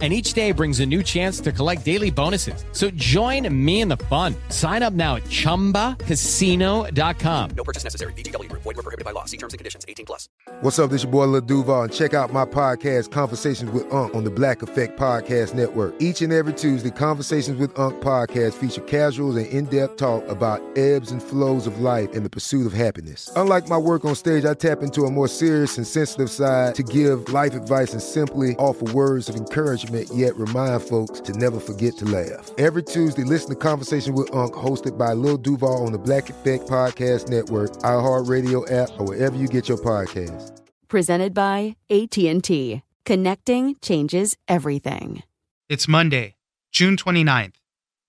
and each day brings a new chance to collect daily bonuses. So join me in the fun. Sign up now at ChumbaCasino.com. No purchase necessary. VGW. Void were prohibited by law. See terms and conditions. 18 plus. What's up? This your boy Lil Duval, and check out my podcast, Conversations with Unc, on the Black Effect Podcast Network. Each and every Tuesday, Conversations with Unc podcast feature casuals and in-depth talk about ebbs and flows of life and the pursuit of happiness. Unlike my work on stage, I tap into a more serious and sensitive side to give life advice and simply offer words of encouragement, yet remind folks to never forget to laugh. Every Tuesday, listen to Conversation with Unc, hosted by Lil Duval on the Black Effect Podcast Network, iHeartRadio app, or wherever you get your podcasts. Presented by AT&T. Connecting changes everything. It's Monday, June 29th.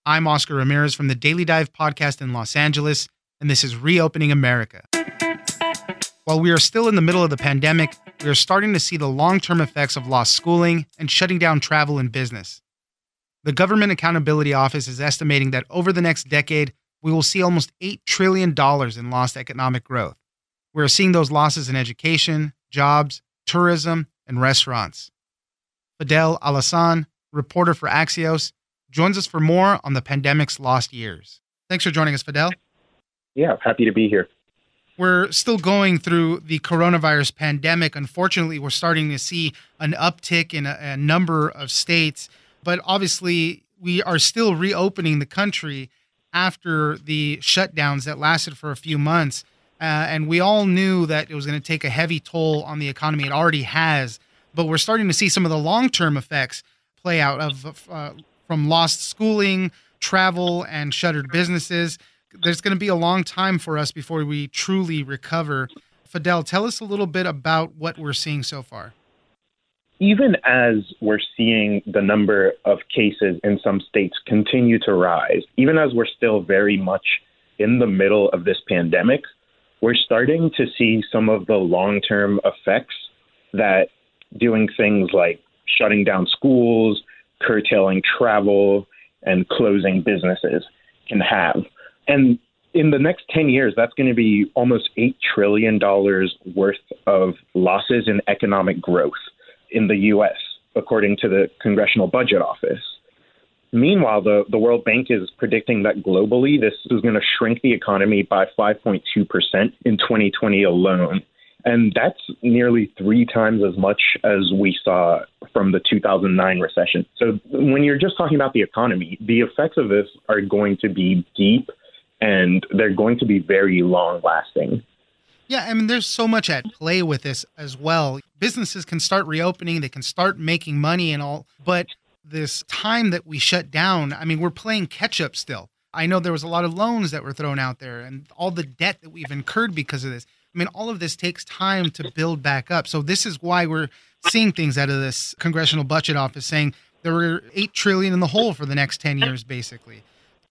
I'm Oscar Ramirez from the Daily Dive podcast in Los Angeles, and this is Reopening America. While we are still in the middle of the pandemic, we are starting to see the long term effects of lost schooling and shutting down travel and business. The Government Accountability Office is estimating that over the next decade, we will see almost $8 trillion in lost economic growth. We're seeing those losses in education, jobs, tourism, and restaurants. Fadel Allassan, reporter for Axios, joins us for more on the pandemic's lost years. Thanks for joining us, Fadel. Yeah, happy to be here. We're still going through the coronavirus pandemic. Unfortunately, we're starting to see an uptick in a, a number of states, but obviously, we are still reopening the country after the shutdowns that lasted for a few months. Uh, and we all knew that it was going to take a heavy toll on the economy. It already has, but we're starting to see some of the long-term effects play out of uh, from lost schooling, travel, and shuttered businesses. There's going to be a long time for us before we truly recover. Fadel, tell us a little bit about what we're seeing so far. Even as we're seeing the number of cases in some states continue to rise, even as we're still very much in the middle of this pandemic, we're starting to see some of the long term effects that doing things like shutting down schools, curtailing travel, and closing businesses can have. And in the next 10 years, that's going to be almost $8 trillion worth of losses in economic growth in the U.S., according to the Congressional Budget Office. Meanwhile, the, the World Bank is predicting that globally this is going to shrink the economy by 5.2% in 2020 alone. And that's nearly three times as much as we saw from the 2009 recession. So when you're just talking about the economy, the effects of this are going to be deep and they're going to be very long lasting. Yeah, I mean, there's so much at play with this as well. Businesses can start reopening, they can start making money and all, but this time that we shut down, I mean, we're playing catch up still. I know there was a lot of loans that were thrown out there and all the debt that we've incurred because of this. I mean, all of this takes time to build back up. So this is why we're seeing things out of this congressional budget office saying there were 8 trillion in the hole for the next 10 years basically.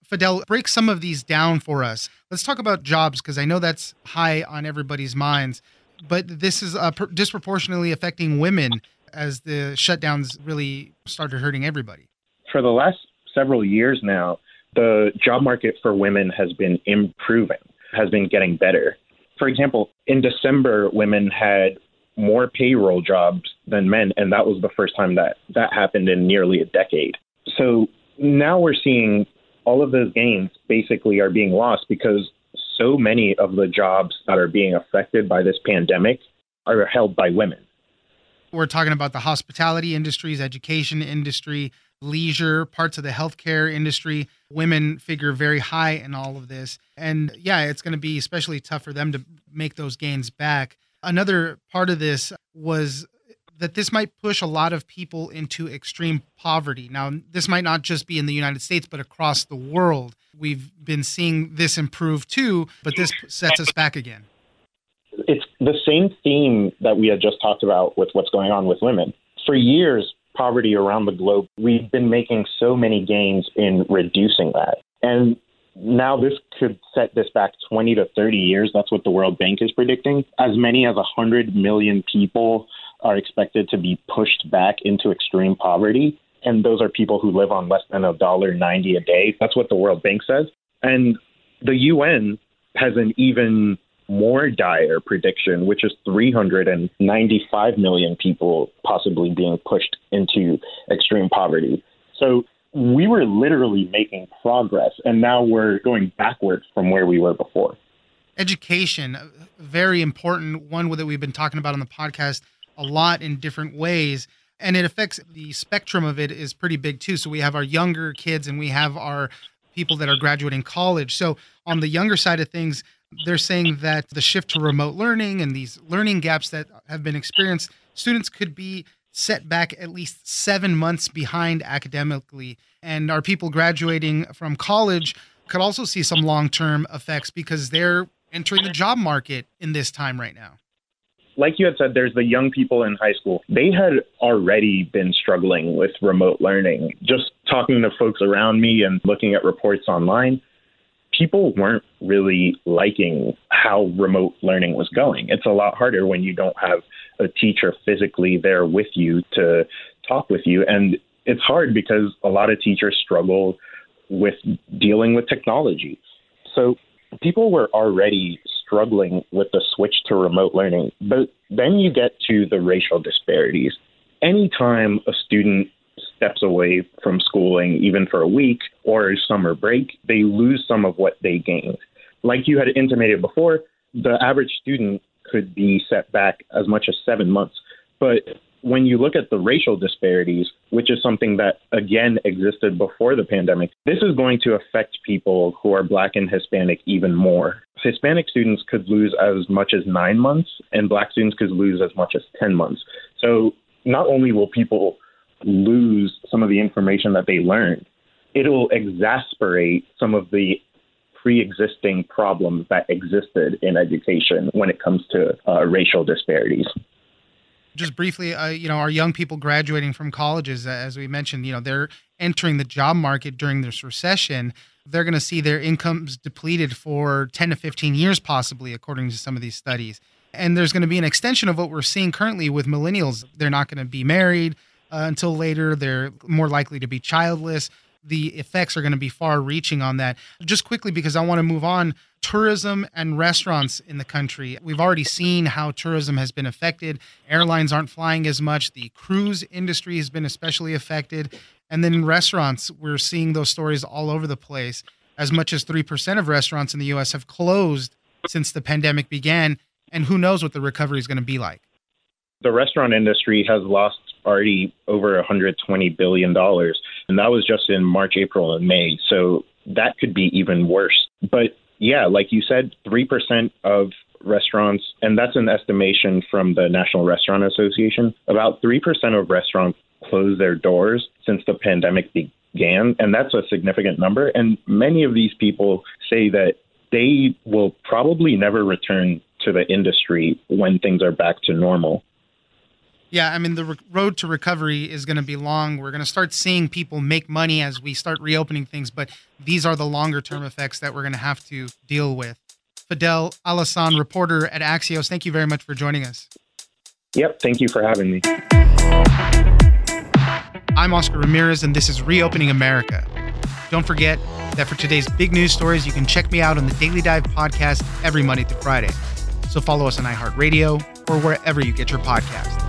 Fadel, break some of these down for us. Let's talk about jobs because I know that's high on everybody's minds. But this is uh, disproportionately affecting women as the shutdowns really started hurting everybody. For the last several years now, the job market for women has been improving, has been getting better. For example, in December, women had more payroll jobs than men, and that was the first time that that happened in nearly a decade. So now we're seeing all of those gains basically are being lost because so many of the jobs that are being affected by this pandemic are held by women. We're talking about the hospitality industries, education industry, leisure, parts of the healthcare industry. Women figure very high in all of this. And yeah, it's going to be especially tough for them to make those gains back. Another part of this was that this might push a lot of people into extreme poverty. Now, this might not just be in the United States, but across the world. We've been seeing this improve too, but this sets us back again. It's the same theme that we had just talked about with what's going on with women. For years, poverty around the globe, we've been making so many gains in reducing that. And now this could set this back 20 to 30 years. That's what the World Bank is predicting. As many as 100 million people are expected to be pushed back into extreme poverty. And those are people who live on less than a dollar ninety a day. That's what the World Bank says. And the UN has an even more dire prediction, which is 395 million people possibly being pushed into extreme poverty. So we were literally making progress, and now we're going backwards from where we were before. Education, very important, one that we've been talking about on the podcast a lot in different ways. And it affects the spectrum of it is pretty big too. So we have our younger kids and we have our people that are graduating college. So on the younger side of things, they're saying that the shift to remote learning and these learning gaps that have been experienced, students could be set back at least seven months behind academically. And our people graduating from college could also see some long term effects because they're entering the job market in this time right now. Like you had said, there's the young people in high school. They had already been struggling with remote learning. Just talking to folks around me and looking at reports online, people weren't really liking how remote learning was going. It's a lot harder when you don't have a teacher physically there with you to talk with you. And it's hard because a lot of teachers struggle with dealing with technology. So people were already struggling with the switch to remote learning. But then you get to the racial disparities. Anytime a student steps away from schooling, even for a week or a summer break, they lose some of what they gained. Like you had intimated before, the average student could be set back as much as seven months. But when you look at the racial disparities, which is something that again existed before the pandemic, this is going to affect people who are black and Hispanic even more. Hispanic students could lose as much as nine months, and black students could lose as much as 10 months. So not only will people lose some of the information that they learned, it'll exasperate some of the pre-existing problems that existed in education when it comes to uh, racial disparities. Just briefly, uh, you know, our young people graduating from colleges, as we mentioned, you know, they're entering the job market during this recession. They're going to see their incomes depleted for 10 to 15 years, possibly, according to some of these studies. And there's going to be an extension of what we're seeing currently with millennials. They're not going to be married uh, until later. They're more likely to be childless. The effects are going to be far reaching on that. Just quickly, because I want to move on tourism and restaurants in the country. We've already seen how tourism has been affected. Airlines aren't flying as much. The cruise industry has been especially affected. And then in restaurants, we're seeing those stories all over the place. As much as 3% of restaurants in the US have closed since the pandemic began. And who knows what the recovery is going to be like. The restaurant industry has lost already over $120 billion. And that was just in March, April, and May. So that could be even worse. But yeah, like you said, 3% of restaurants, and that's an estimation from the National Restaurant Association, about 3% of restaurants close their doors since the pandemic began. And that's a significant number. And many of these people say that they will probably never return to the industry when things are back to normal. Yeah, I mean, the re- road to recovery is going to be long. We're going to start seeing people make money as we start reopening things, but these are the longer term effects that we're going to have to deal with. Fadel Allassan, reporter at Axios, thank you very much for joining us. Yep, thank you for having me. I'm Oscar Ramirez, and this is Reopening America. Don't forget that for today's big news stories, you can check me out on the Daily Dive podcast every Monday through Friday. So follow us on iHeartRadio or wherever you get your podcast.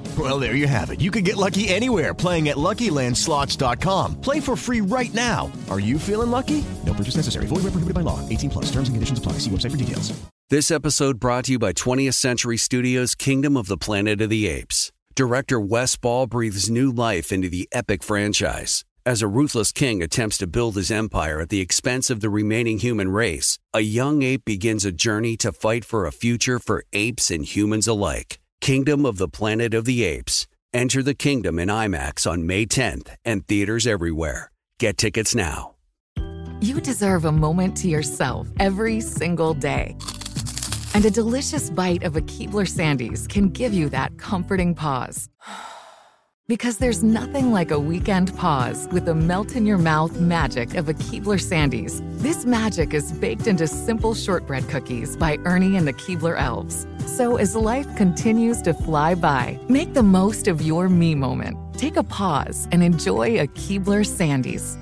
Well, there you have it. You can get lucky anywhere playing at LuckyLandSlots.com. Play for free right now. Are you feeling lucky? No purchase necessary. Void where prohibited by law. 18 plus. Terms and conditions apply. See website for details. This episode brought to you by 20th Century Studios' Kingdom of the Planet of the Apes. Director Wes Ball breathes new life into the epic franchise. As a ruthless king attempts to build his empire at the expense of the remaining human race, a young ape begins a journey to fight for a future for apes and humans alike. Kingdom of the Planet of the Apes. Enter the kingdom in IMAX on May 10th and theaters everywhere. Get tickets now. You deserve a moment to yourself every single day. And a delicious bite of a Keebler Sandies can give you that comforting pause. Because there's nothing like a weekend pause with the melt in your mouth magic of a Keebler Sandies. This magic is baked into simple shortbread cookies by Ernie and the Keebler Elves. So as life continues to fly by, make the most of your me moment. Take a pause and enjoy a Keebler Sandies.